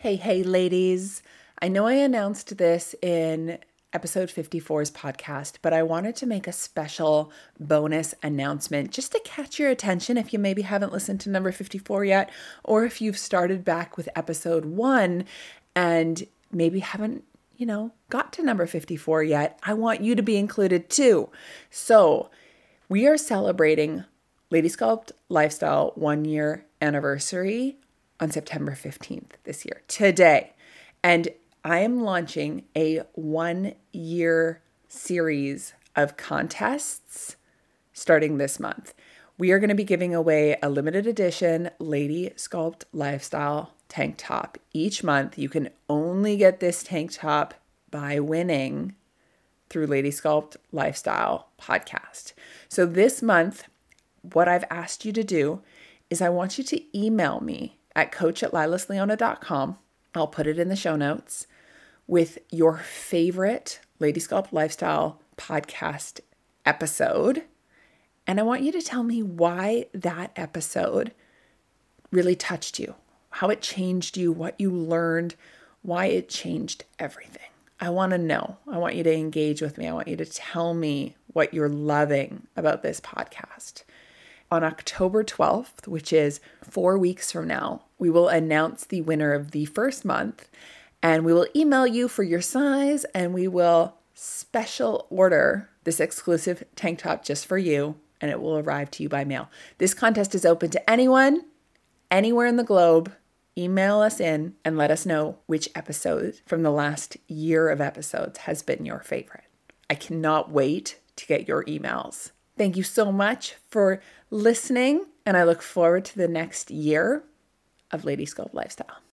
Hey, hey, ladies. I know I announced this in episode 54's podcast, but I wanted to make a special bonus announcement just to catch your attention if you maybe haven't listened to number 54 yet, or if you've started back with episode one and maybe haven't, you know, got to number 54 yet. I want you to be included too. So, we are celebrating Lady Sculpt Lifestyle one year anniversary on September 15th this year, today. And I am launching a one year series of contests starting this month. We are going to be giving away a limited edition Lady Sculpt Lifestyle tank top each month. You can only get this tank top by winning through Lady Sculpt Lifestyle podcast. So this month, what I've asked you to do is I want you to email me at coach at lilasleona.com. I'll put it in the show notes with your favorite Lady Sculpt Lifestyle podcast episode. And I want you to tell me why that episode really touched you, how it changed you, what you learned, why it changed everything. I want to know. I want you to engage with me. I want you to tell me what you're loving about this podcast. On October 12th, which is four weeks from now, we will announce the winner of the first month and we will email you for your size and we will special order this exclusive tank top just for you and it will arrive to you by mail. This contest is open to anyone, anywhere in the globe email us in and let us know which episode from the last year of episodes has been your favorite. I cannot wait to get your emails. Thank you so much for listening, and I look forward to the next year of Lady Sculpt Lifestyle.